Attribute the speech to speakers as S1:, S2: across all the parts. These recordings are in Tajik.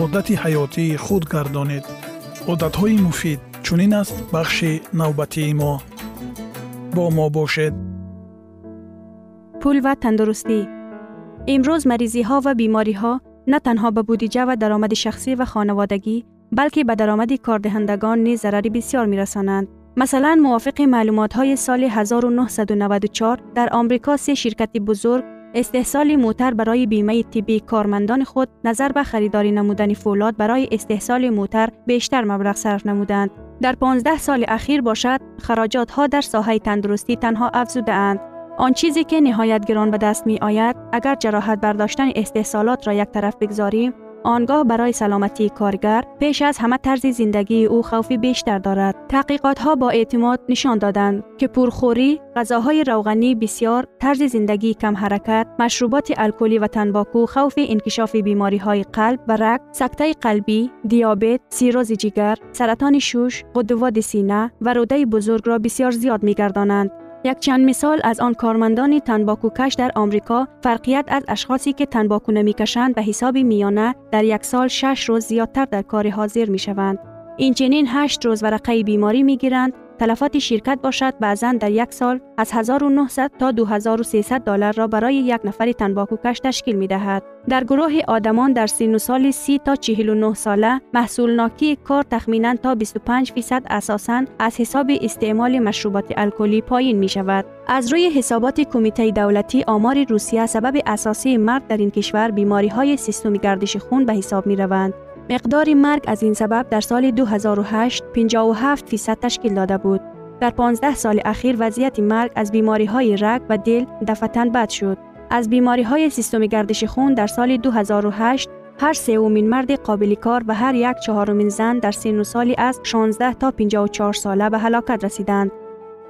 S1: одати ҳаётии худ гардонед одатҳои муфид чунин аст бахши навбатии мо бо мо бошед
S2: пул ва тандурустӣ имрӯз маризиҳо ва бемориҳо на танҳо ба будиҷа ва даромади шахсӣ ва хонаводагӣ балки ба даромади кордиҳандагон низ зарари бисёр мерасонанд масалан мувофиқи маълумотҳои соли 1994 дар омрико се ширкати бузург استحصال موتر برای بیمه طبی کارمندان خود نظر به خریداری نمودن فولاد برای استحصال موتر بیشتر مبلغ صرف نمودند. در 15 سال اخیر باشد خراجات ها در ساحه تندرستی تنها افزوده اند. آن چیزی که نهایت گران به دست می آید اگر جراحت برداشتن استحصالات را یک طرف بگذاریم آنگاه برای سلامتی کارگر پیش از همه طرز زندگی او خوفی بیشتر دارد. تحقیقات ها با اعتماد نشان دادند که پرخوری، غذاهای روغنی بسیار، طرز زندگی کم حرکت، مشروبات الکلی و تنباکو خوف انکشاف بیماری های قلب و رگ، سکته قلبی، دیابت، سیروز جگر، سرطان شوش، غدود سینه و روده بزرگ را بسیار زیاد می گردانند. یک چند مثال از آن کارمندان تنباکو کش در آمریکا فرقیت از اشخاصی که تنباکو نمی کشند به حساب میانه در یک سال شش روز زیادتر در کار حاضر می شوند. این چنین هشت روز ورقه بیماری می گیرند تلفات شرکت باشد بعضا در یک سال از 1900 تا 2300 دلار را برای یک نفر تنباکوکش تشکیل می دهد. در گروه آدمان در سن سال 30 تا 49 ساله محصول ناکی کار تخمینا تا 25 فیصد اساساً از حساب استعمال مشروبات الکلی پایین می شود. از روی حسابات کمیته دولتی آمار روسیه سبب اساسی مرگ در این کشور بیماری های سیستم گردش خون به حساب می روند. مقدار مرگ از این سبب در سال 2008 57 فیصد تشکیل داده بود. در 15 سال اخیر وضعیت مرگ از بیماری های رگ و دل دفتن بد شد. از بیماری های سیستم گردش خون در سال 2008 هر سومین مرد قابل کار و هر یک چهارمین زن در سن سالی از 16 تا 54 ساله به هلاکت رسیدند.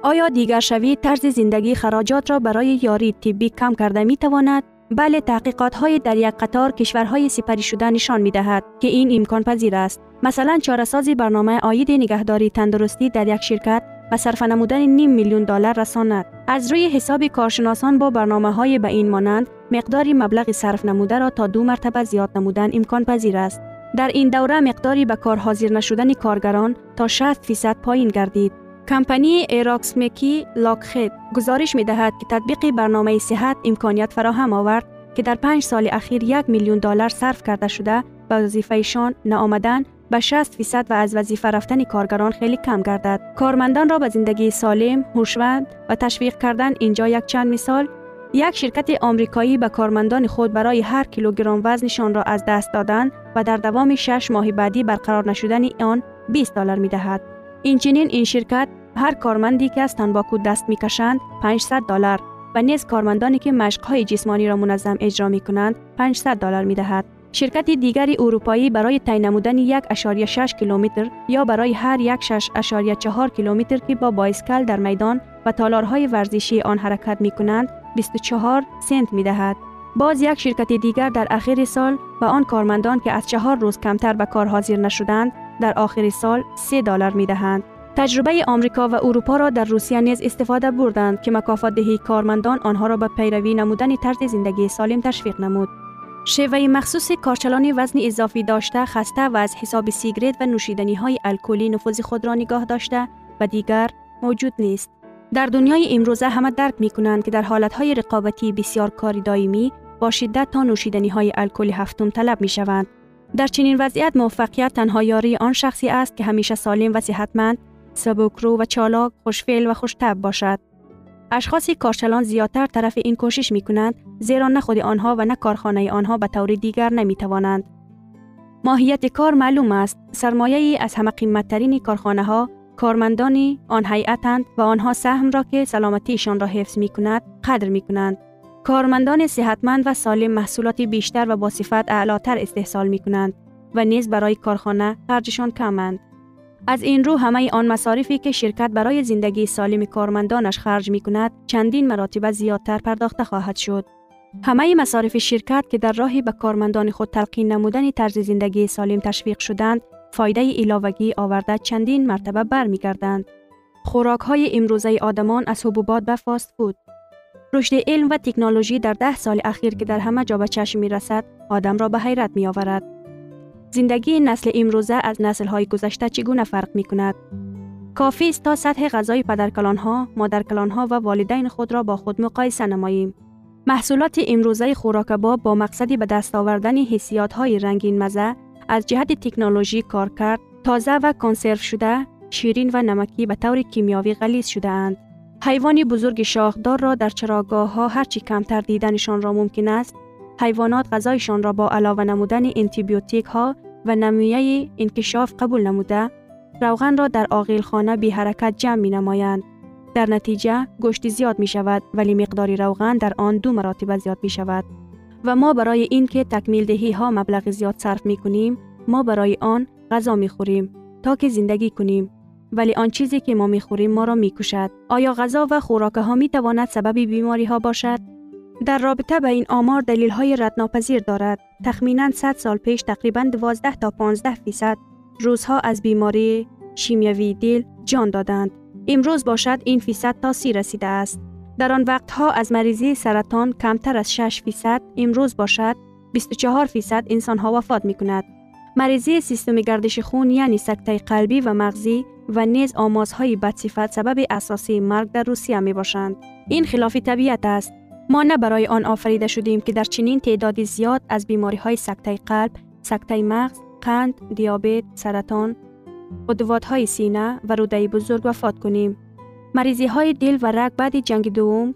S2: آیا دیگر شوی طرز زندگی خراجات را برای یاری طبی کم کرده می تواند؟ بله تحقیقات های در یک قطار کشورهای سپری شده نشان می دهد که این امکان پذیر است. مثلا چارسازی برنامه آید نگهداری تندرستی در یک شرکت و صرف نمودن نیم میلیون دلار رساند. از روی حساب کارشناسان با برنامه های به این مانند مقداری مبلغ صرف نموده را تا دو مرتبه زیاد نمودن امکان پذیر است. در این دوره مقداری به کار حاضر نشدن کارگران تا 60 فیصد پایین گردید. کمپانی ایراکس میکی لاکخید گزارش می دهد که تطبیق برنامه صحت امکانیت فراهم آورد که در پنج سال اخیر یک میلیون دلار صرف کرده شده به وظیفهشان نآمدن به 60 فیصد و از وظیفه رفتن کارگران خیلی کم گردد. کارمندان را به زندگی سالم، هوشمند و تشویق کردن اینجا یک چند مثال یک شرکت آمریکایی به کارمندان خود برای هر کیلوگرم وزنشان را از دست دادن و در دوام 6 ماه بعدی برقرار نشدن آن 20 دلار می دهد. اینچنین این شرکت هر کارمندی که از تنباکو دست کشند 500 دلار و نیز کارمندانی که مشقهای جسمانی را منظم اجرا می کنند 500 دلار می دهد. شرکت دیگری اروپایی برای تعیین نمودن 1.6 کیلومتر یا برای هر یک 6.4 کیلومتر که با بایسکل در میدان و تالارهای ورزشی آن حرکت می کنند 24 سنت می دهد. باز یک شرکت دیگر در آخر سال به آن کارمندان که از چهار روز کمتر به کار حاضر نشدند در آخر سال 3 دلار می دهند. تجربه آمریکا و اروپا را در روسیه نیز استفاده بردند که مکافات دهی کارمندان آنها را به پیروی نمودن طرز زندگی سالم تشویق نمود. شیوه مخصوص کارچلان وزن اضافی داشته خسته و از حساب سیگرت و نوشیدنی های الکلی نفوذ خود را نگاه داشته و دیگر موجود نیست. در دنیای امروزه همه درک می کنند که در حالت رقابتی بسیار کاری دائمی با شدت تا نوشیدنی های الکلی هفتم طلب می شوند. در چنین وضعیت موفقیت تنها یاری آن شخصی است که همیشه سالم و صحتمند، سبکرو و چالاک، خوشفعل و خوشتب باشد. اشخاص کارچلان زیادتر طرف این کوشش می کنند زیرا نه خود آنها و نه کارخانه آنها به طور دیگر نمی توانند. ماهیت کار معلوم است. سرمایه ای از همه قیمتترین کارخانه ها کارمندانی آن هیئتند و آنها سهم را که سلامتیشان را حفظ می کند قدر می کنند. کارمندان صحتمند و سالم محصولات بیشتر و با صفت اعلاتر استحصال می کنند و نیز برای کارخانه خرجشان کمند. از این رو همه آن مصارفی که شرکت برای زندگی سالم کارمندانش خرج می کند چندین مراتب زیادتر پرداخته خواهد شد. همه مصارف شرکت که در راهی به کارمندان خود تلقین نمودن طرز زندگی سالم تشویق شدند فایده ایلاوگی آورده چندین مرتبه برمیگردند. خوراک های امروزه آدمان از حبوبات به فاست فود. رشد علم و تکنولوژی در ده سال اخیر که در همه جا به چشم می رسد، آدم را به حیرت می آورد. زندگی نسل امروزه از نسل های گذشته چگونه فرق می کند؟ کافی است تا سطح غذای پدرکلان ها، مادرکلان ها و والدین خود را با خود مقایسه نماییم. محصولات امروزه خوراکباب با مقصدی به دست آوردن حسیات های رنگین مزه از جهت تکنولوژی کار کرد تازه و کنسرو شده شیرین و نمکی به طور کیمیاوی غلیظ شده اند. حیوان بزرگ شاخدار را در چراگاه ها هرچی کمتر دیدنشان را ممکن است حیوانات غذایشان را با علاوه نمودن انتیبیوتیک ها و نمویه انکشاف قبول نموده روغن را در آقیل خانه بی حرکت جمع می نمایند. در نتیجه گوشت زیاد می شود ولی مقدار روغن در آن دو مراتب زیاد می شود. و ما برای اینکه تکمیل دهی ها مبلغ زیاد صرف می کنیم ما برای آن غذا می خوریم تا که زندگی کنیم ولی آن چیزی که ما می خوریم ما را می کشد آیا غذا و خوراک ها می سبب بیماری ها باشد؟ در رابطه به این آمار دلیل های ردناپذیر دارد. تخمینا 100 سال پیش تقریبا 12 تا 15 فیصد روزها از بیماری شیمیوی دل جان دادند. امروز باشد این فیصد تا سی رسیده است. در آن وقتها از مریضی سرطان کمتر از 6 فیصد امروز باشد 24 فیصد انسان ها وفات می کند. مریضی سیستم گردش خون یعنی سکته قلبی و مغزی و نیز آمازهای بدصفت سبب اساسی مرگ در روسیه می باشند. این خلاف طبیعت است. ما نه برای آن آفریده شدیم که در چنین تعدادی زیاد از بیماری های سکته قلب، سکته مغز، قند، دیابت، سرطان، های سینه و روده بزرگ وفات کنیم. مریضی های دل و رگ بعد جنگ دوم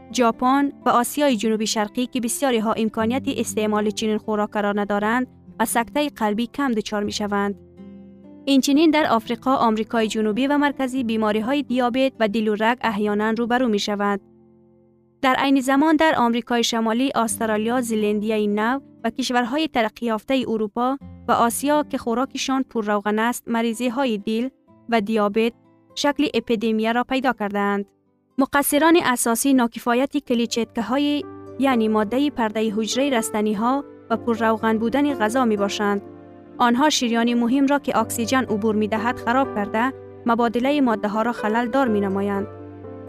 S2: ژاپن و آسیای جنوبی شرقی که بسیاری ها امکانیت استعمال چنین خوراک را ندارند و سکته قلبی کم دچار می شوند. اینچنین در آفریقا، آمریکای جنوبی و مرکزی بیماری های دیابت و دل و رگ احیانا روبرو می شوند. در عین زمان در آمریکای شمالی، استرالیا، زلندیای نو و کشورهای ترقی یافته اروپا و آسیا که خوراکشان پر است، مریضی های دل و دیابت شکل اپیدمی را پیدا کردند. مقصران اساسی ناکفایت کلیچتکه های یعنی ماده پرده حجره رستنی ها و پر روغن بودن غذا می باشند. آنها شیریان مهم را که اکسیژن عبور می دهد خراب کرده مبادله ماده ها را خلل دار می نمایند.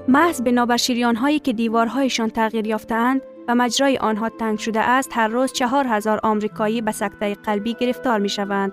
S2: محض بنابر شیریان هایی که دیوارهایشان تغییر یافتند و مجرای آنها تنگ شده است هر روز چهار هزار آمریکایی به سکته قلبی گرفتار می شوند.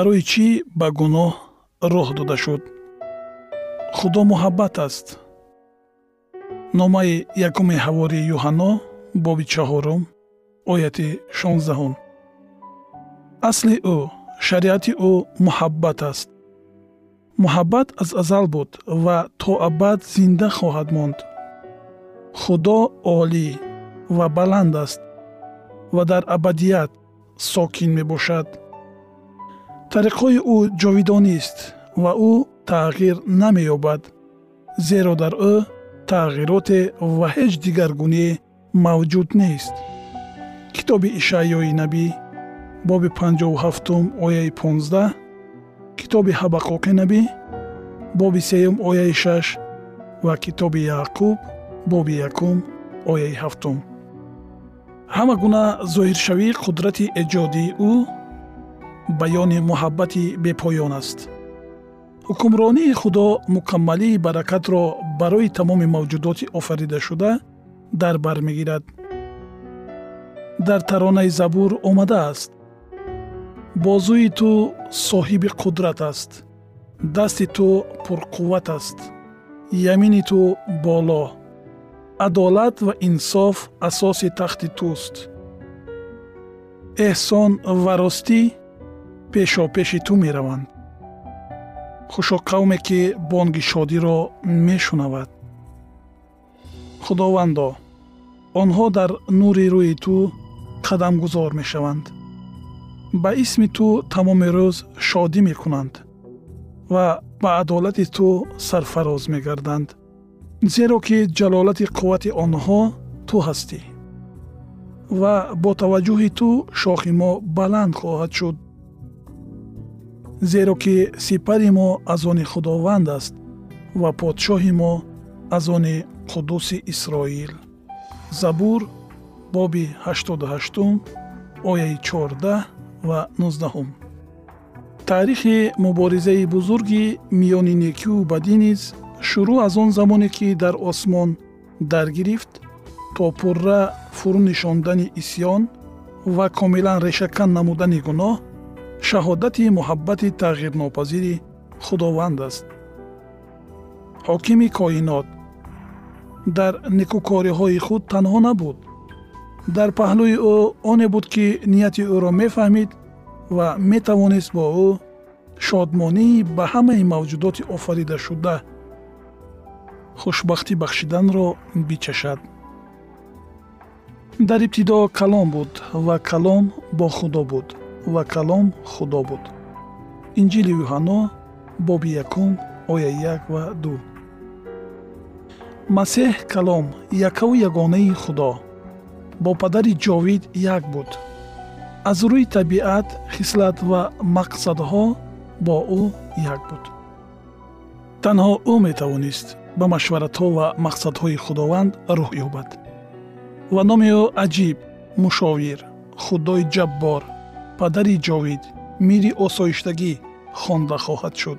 S1: барои чӣ ба гуноҳ роҳ дода шуд? Худо муҳаббат аст. Номаи якуми ҳавори юҳанно боби чаҳорум ояти шонздаҳум. Асли ӯ шариати ӯ муҳаббат аст. Муҳаббат аз азал буд ва то абад зинда хоҳад монд. Худо олӣ ва баланд аст ва дар абадият сокин мебошад тариқҳои ӯ ҷовидонист ва ӯ тағйир намеёбад зеро дар ӯ тағйироте ва ҳеҷ дигаргуние мавҷуд нест. Китоби ишаъёи набӣ боби 57 ояи 15 китоби ҳабақуқи набӣ боби сеюм ояи 6 ва китоби яъқуб боби якум ояи ҳафтум. Ҳама гуна зоҳиршавии қудрати эҷодии ӯ баёни муҳаббати бепоён аст. Ҳукмронии худо мукаммалии баракатро барои тамоми мавҷудоти офаридашуда дар бар мегирад. Дар таронаи забур омадааст бозӯи ту соҳиби қудрат аст. Дасти ту пурқувват аст. Ямини ту боло. Адолат ва инсоф асоси тахти туст. Эҳсон ва ростӣ пешопеши ту мераванд. Хушо қавме ки бонги шодиро мешунавад. Худовандо онҳо дар нури рӯи ту қадамгузор мешаванд. Ба исми ту тамоми рӯз шодӣ мекунанд ва ба адолати ту сарфароз мегарданд зеро ки ҷалолати қуввати онҳо ту ҳастӣ. Ва бо таваҷҷӯҳи ту шохи мо баланд хоҳад шуд зеро ки сипари мо аз они худованд аст ва подшоҳи мо аз они қуддуси исроил. Забур боби 88 ояи 14 ва 19 таърихи муборизаи бузурги миёни некию бадӣ низ шурӯъ аз он замоне ки дар осмон даргирифт то пурра фурӯ нишондани исьён ва комилан решакан намудани гуноҳ шаҳодати муҳаббати тағйирнопазири худованд аст. Ҳокими коинот дар некӯкориҳои худ танҳо набуд. Дар паҳлӯи ӯ оне буд ки нияти ӯро мефаҳмид ва метавонист бо ӯ шодмонии ба ҳамаи мавҷудоти офаридашуда хушбахтӣ бахшиданро бичашад. Дар ибтидо калом буд ва калом бо худо буд ва калом худо буд. Инҷили юҳанно боби якум оя як ва ду. Масеҳ калом якаву ягонаи худо. Бо падари ҷовид як буд. Аз рӯи табиат хислат ва мақсадҳо бо ӯ як буд. Танҳо ӯ метавонист ба машваратҳо ва мақсадҳои худованд рӯҳ ёбад. Ва номи ӯ аҷиб мушовир худои ҷаббор падари ҷовид мири осоиштагӣ хонда хоҳад шуд.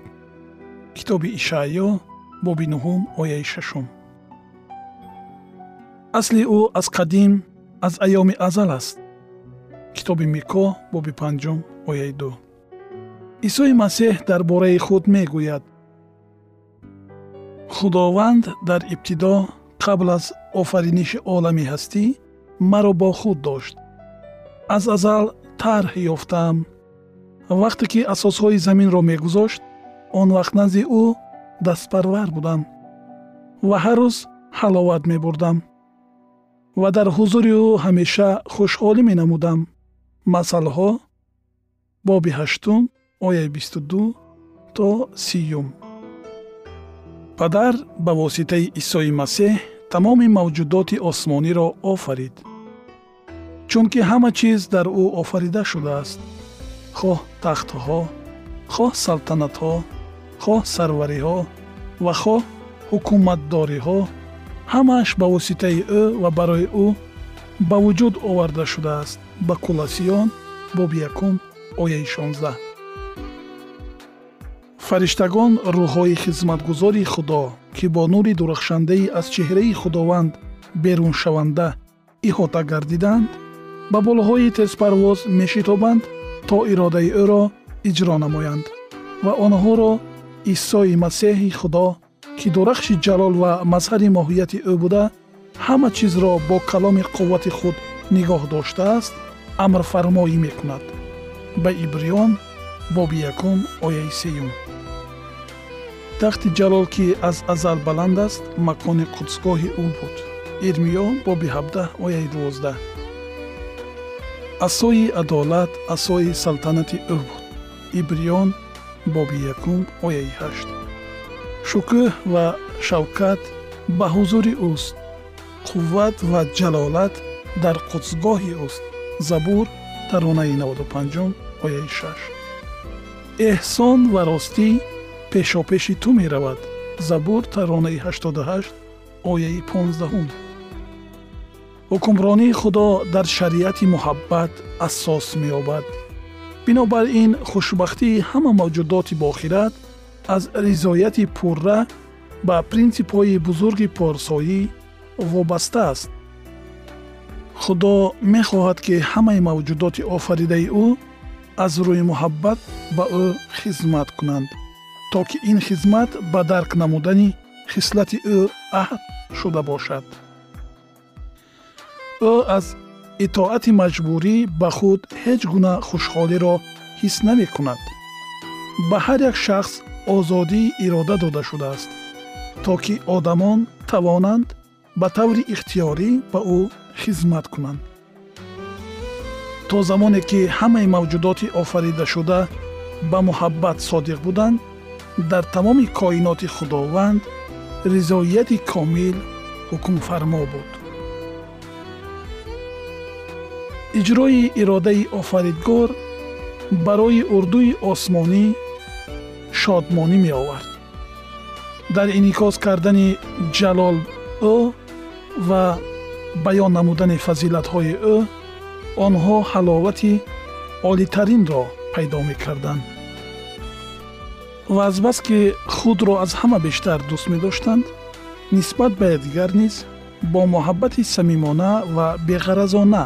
S1: Китоби ишаъё боби нуҳум ояи шашум. Асли ӯ аз қадим аз айёми азал аст. Китоби мико боби панҷум ояи ду. Исои масеҳ дар бораи худ мегӯяд. Худованд дар ибтидо қабл аз офариниши олами ҳастӣ маро бо худ дошт. Аз азал тарҳ ёфтаам вақте ки асосҳои заминро мегузошт он вақт назди ӯ дастпарвар будам ва ҳар рӯз ҳаловат мебурдам ва дар ҳузури ӯ ҳамеша хушҳолӣ менамудам. Масъалҳо боби ҳаштум ояи бисту ду то сиюм. Падар ба воситаи исои масеҳ тамоми мавҷудоти осмониро офарид чунки ҳама чиз дар ӯ офарида шудааст. Хоҳ тахтҳо хоҳ салтанатҳо хоҳ сарвариҳо ва хоҳ ҳукуматдориҳо ҳамааш ба воситаи ӯ ва барои ӯ ба вуҷуд оварда шудааст. Ба кулосиён боби якум ояи шонздаҳ. Фариштагон рӯҳҳои хизматгузори худо ки бо нури дурахшандаи аз чеҳраи худованд беруншаванда иҳота гардиданд ба болҳои тезпарвоз мешитобанд то иродаи ӯро иҷро намоянд ва онҳоро исои масеҳи худо ки дурахши ҷалол ва мазҳари моҳияти ӯ буда ҳама чизро бо каломи қуввати худ нигоҳ доштааст амрфармоӣ мекунад. Ба ибриён боби якум ояи сеюм. Тахти ҷалол ки аз азал баланд аст макони қудсгоҳи ӯ буд. Ирмиё боби ҳабдаҳ ояи дувоздаҳ асои адолат асои салтанати ӯ буд. Ибриён боби якум ояи ҳашт. Шукӯҳ ва шавкат ба ҳузури ӯст қувват ва ҷалолат дар қудсгоҳи ӯст забур таронаи 95 ояи 6 эҳсон ва ростӣ пешопеши ту меравад. Забур таронаи 88 ояи 15 ҳукмронии худо дар шариати муҳаббат асос меёбад. Бинобар ин хушбахтии ҳама мавҷудоти бохират аз ризояти пурра ба принсипҳои бузурги порсоӣ вобаста аст. Худо мехоҳад ки ҳамаи мавҷудоти офаридаи ӯ аз рӯи муҳаббат ба ӯ хизмат кунанд то ки ин хизмат ба дарк намудани хислати ӯ аҳд шуда бошад ӯ аз итоати маҷбурӣ ба худ ҳеҷ гуна хушҳолиро ҳис намекунад. Ба ҳар як шахс озодии ирода дода шудааст то ки одамон тавонанд ба таври ихтиёрӣ ба ӯ хизмат кунанд. То замоне ки ҳамаи мавҷудоти офаридашуда ба муҳаббат содиқ буданд дар тамоми коиноти худованд ризоияти комил ҳукмфармо буд иҷрои иродаи офаридгор барои урдуи осмонӣ шодмонӣ меовард. Дар инъикос кардани ҷалол ӯ ва баён намудани фазилатҳои ӯ онҳо ҳаловати олитаринро пайдо мекарданд. Ва азбас ки худро аз ҳама бештар дӯст медоштанд нисбат ба якдигар низ бо муҳаббати самимона ва беғаразона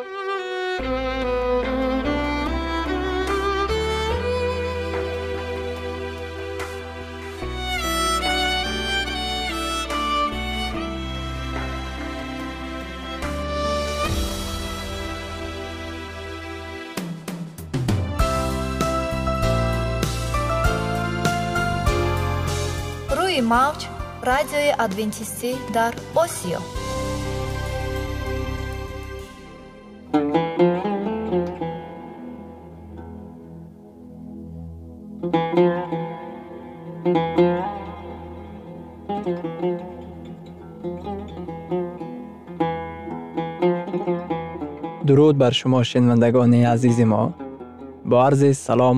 S3: радиои адвентистӣ дар осиё
S4: дуруд бар шумо шинавандагони азизи мо бо арзи салом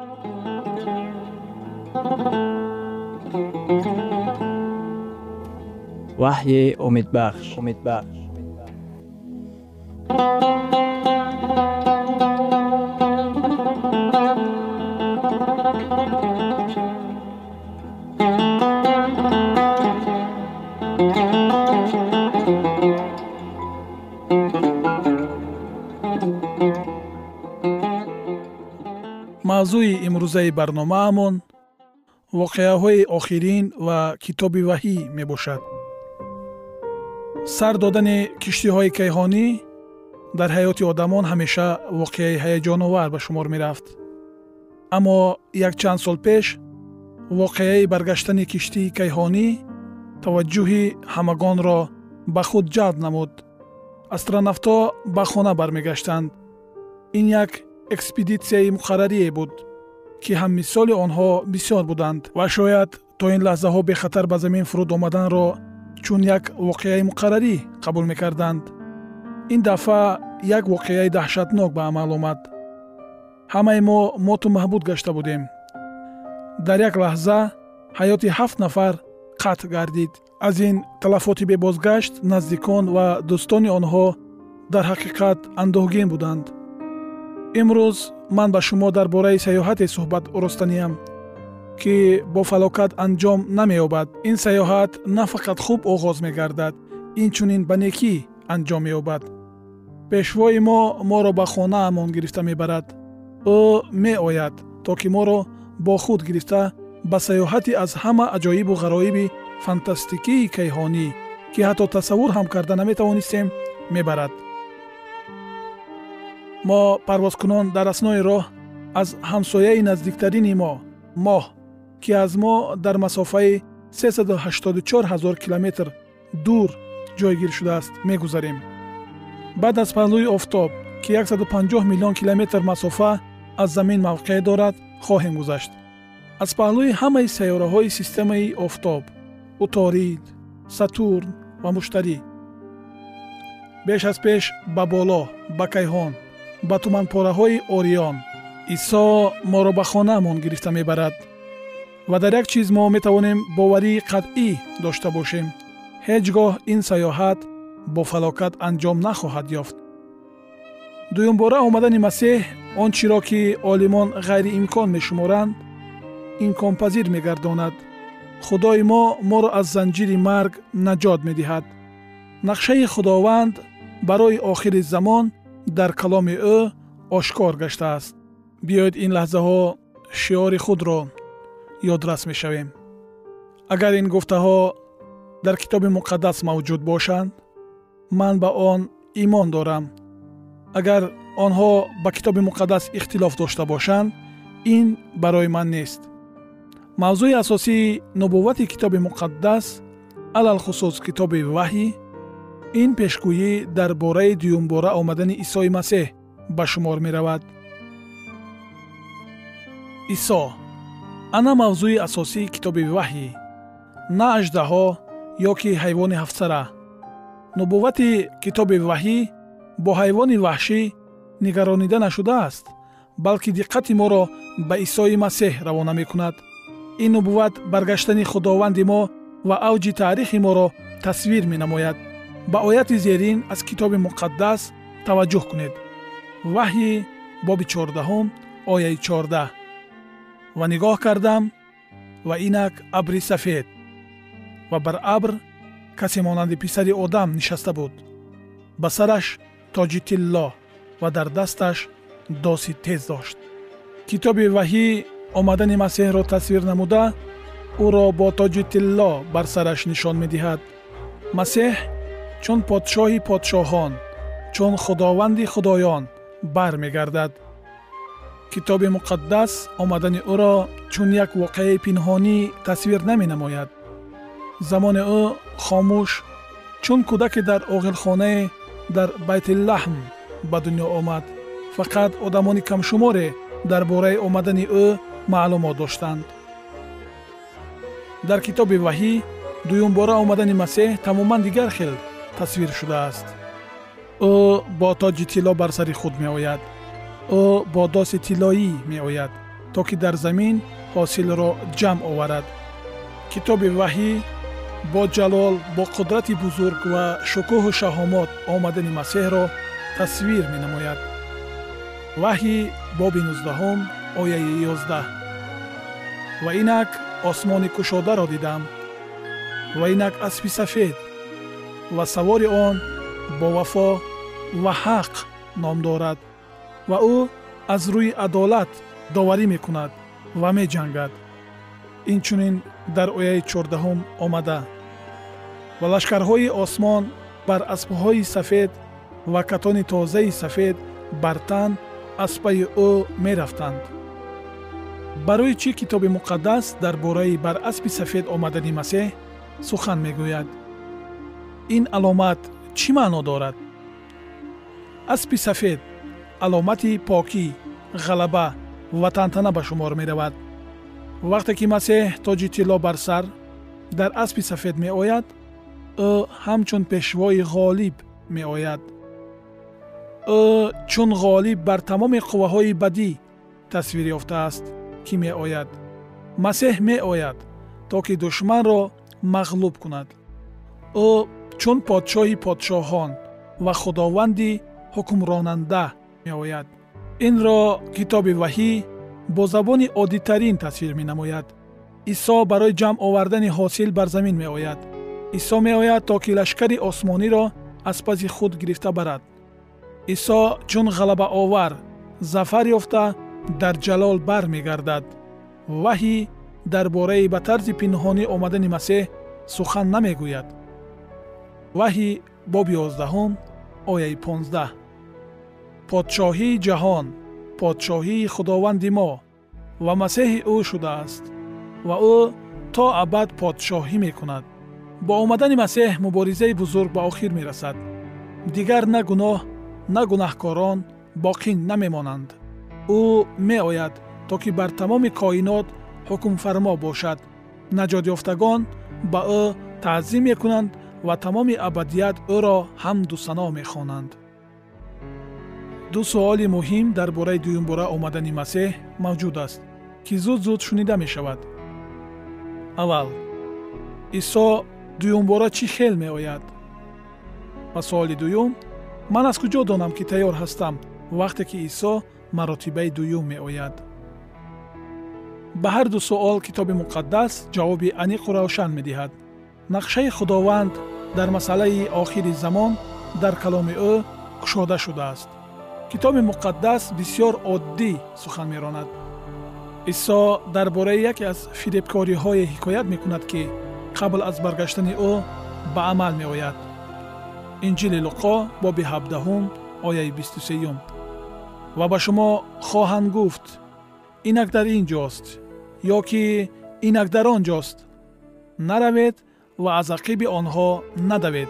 S4: ваҳйи умедбахш умедбахш
S1: мавзӯи имрӯзаи барномаамон воқеаҳои охирин ва китоби ваҳӣ мебошад сар додани киштиҳои кайҳонӣ дар ҳаёти одамон ҳамеша воқеаи ҳаяҷоновар ба шумор мерафт. Аммо якчанд сол пеш воқеаи баргаштани киштии кайҳонӣ таваҷҷӯҳи ҳамагонро ба худ ҷалб намуд. Астронавтҳо ба хона бармегаштанд. Ин як экспедитсияи муқаррарие буд ки ҳаммисоли онҳо бисёр буданд ва шояд то ин лаҳзаҳо бехатар ба замин фуруд омаданро чун як воқеаи муқаррарӣ қабул мекарданд. Ин дафъа як воқеаи даҳшатнок ба амал омад. Ҳамаи мо моту маҳбуд гашта будем. Дар як лаҳза ҳаёти ҳафт нафар қатъ гардид. Аз ин талафоти бебозгашт наздикон ва дӯстони онҳо дар ҳақиқат андӯҳгин буданд. Имрӯз ман ба шумо дар бораи сайёҳате суҳбат оростаниям ки бо фалокат анҷом намеёбад. Ин сайёҳат на фақат хуб оғоз мегардад. Инчунин ба некӣ анҷом меёбад пешвои мо моро ба хонаамон гирифта мебарад. Ӯ меояд то ки моро бо худ гирифта ба сайёҳати аз ҳама аҷоибу ғароиби фантастикии кайҳонӣ ки ҳатто тасаввур ҳам карда наметавонистем мебарад. Мо парвозкунон дар аснои роҳ аз ҳамсояи наздиктарини мо моҳ ки аз мо дар масофаи 384 ҳазор километр дур ҷойгир шудааст мегузарем. Баъд аз паҳлӯи офтоб ки 150 миллион километр масофа аз замин мавқеъ дорад хоҳем гузашт. Аз паҳлӯи ҳамаи сайёраҳои системаи офтоб уторид сатурн ва муштарӣ. Беш аз пеш ба боло ба кайҳон ба туманпораҳои орион исо моро ба хонаамон гирифта мебарад ва дар як чиз мо метавонем боварии қатъӣ дошта бошем. Ҳеҷ гоҳ ин сайёҳат бо фалокат анҷом нахоҳад ёфт. Дуюмбора омадани масеҳ он чиро ки олимон ғайриимкон мешуморанд имконпазир мегардонад. Худои мо моро аз занҷири марг наҷот медиҳад. Нақшаи худованд барои охири замон дар каломи ӯ ошкор гаштааст биёед ин лаҳзаҳо шиори худро ёдрас мешавем агар ин гуфтаҳо дар китоби муқаддас мавҷуд бошанд ман ба он имон дорам агар онҳо ба китоби муқаддас ихтилоф дошта бошанд ин барои ман нест мавзӯи асосии нубуввати китоби муқаддас алалхусус китоби ваҳӣ ин пешгӯӣ дар бораи дуюмбора омадани исои масеҳ ба шумор меравад исо ана мавзӯи асосии китоби ваҳӣ на аждаҳо ё ки ҳайвони ҳафтсара. Нубуввати китоби ваҳӣ бо ҳайвони ваҳшӣ нигаронида нашудааст балки диққати моро ба исои масеҳ равона мекунад. Ин нубувват баргаштани худованди мо ва авҷи таърихи моро тасвир менамояд. Ба ояти зерин аз китоби муқаддас таваҷҷӯҳ кунед. Ваҳйи боби чордаҳум ояи чордаҳ ва нигоҳ кардам ва инак абри сафед. Ва бар абр касе монанди писари одам нишаста буд. Ба сараш тоҷи тилло ва дар дасташ доси тез дошт. Китоби ваҳӣ омадани масеҳро тасвир намуда ӯро бо тоҷи тилло бар сараш нишон медиҳад. Масеҳ чун подшоҳи подшоҳон чун худованди худоён бармегардад китоби муқаддас омадани ӯро чун як воқеаи пинҳонӣ тасвир наменамояд. Замони ӯ хомӯш чун кӯдаке дар оғилхонае дар байтиллаҳм ба дунё омад. Фақат одамони камшуморе дар бораи омадани ӯ маълумот доштанд. Дар китоби ваҳӣ дуюмбора омадани масеҳ тамоман дигар хел тасвир шудааст. Ӯ бо тоҷи тилло бар сари худ меояд ӯ бо доси тиллоӣ меояд то ки дар замин ҳосилро ҷамъ оварад. Китоби ваҳӣ бо ҷалол бо қудрати бузург ва шукӯҳу шаҳомат омадани масеҳро тасвир менамояд. Ваҳйи боби нуздаҳум ояи ёздаҳ. Ва инак осмони кушодаро дидам. Ва инак аспи сафед. Ва савори он бо вафо ва ҳақ ном дорад ва ӯ аз рӯи адолат доварӣ мекунад ва меҷангад. Инчунин дар ояи чордаҳум омада. Ва лашкарҳои осмон бар аспҳои сафед ва катони тозаи сафед бар тан аспаи ӯ мерафтанд. Барои чӣ китоби муқаддас дар бораи бар аспи сафед омадани масеҳ сухан мегӯяд? Ин аломат чӣ маъно дорад? Аспи сафед аломати покӣ ғалаба ва тантана ба шумор меравад. Вақте ки масеҳ тоҷи тилло бар сар дар аспи сафед меояд ӯ ҳамчун пешвои ғолиб меояд. Ӯ чун ғолиб бар тамоми қувваҳои бадӣ тасвир ёфтааст ки меояд. Масеҳ меояд то ки душманро мағлуб кунад. Ӯ чун подшоҳи подшоҳон ва худованди ҳукмронанда меояд. Инро китоби ваҳӣ бо забони оддитарин тасвир менамояд. Исо барои ҷамъ овардани ҳосил бар замин меояд. Исо меояд то ки лашкари осмониро аз паси худ гирифта барад. Исо чун ғалабаовар зафар ёфта дар ҷалол бармегардад ваҳӣ дар бораи ба тарзи пинҳонӣ омадани масеҳ сухан намегӯяд. Ваҳӣ боби ёздаҳум ояи понздаҳ подшоҳии ҷаҳон подшоҳии худованди мо ва масеҳи ӯ шудааст ва ӯ то абад подшоҳӣ мекунад. Бо омадани масеҳ муборизаи бузург ба охир мерасад. Дигар на гуноҳ на гунаҳкорон боқӣ намемонанд. Ӯ меояд то ки бар тамоми коинот ҳукмфармо бошад. Наҷотёфтагон ба ӯ таъзим мекунанд ва тамоми абадият ӯро ҳамду сано мехонанд ду суоли муҳим дар бораи дуюмбора омадани масеҳ мавҷуд аст ки зуд зуд шунида мешавад. Аввал исо дуюмбора чӣ хел меояд? Ва суоли дуюм ман аз куҷо донам ки тайёр ҳастам вақте ки исо маротибаи дуюм меояд. Ба ҳар ду суол китоби муқаддас ҷавоби аниқу равшан медиҳад. Нақшаи худованд дар масъалаи охири замон дар каломи ӯ кушода шудааст китоби муқаддас бисьёр оддӣ сухан меронад исо дар бораи яке аз фиребкориҳое ҳикоят мекунад ки қабл аз баргаштани ӯ ба амал меояд инҷили луқо боби ҳабдаҳум ояи бисту сеюм ва ба шумо хоҳанд гуфт инак дар ин ҷост ё ки инак дар он ҷост наравед ва аз ақиби онҳо надавед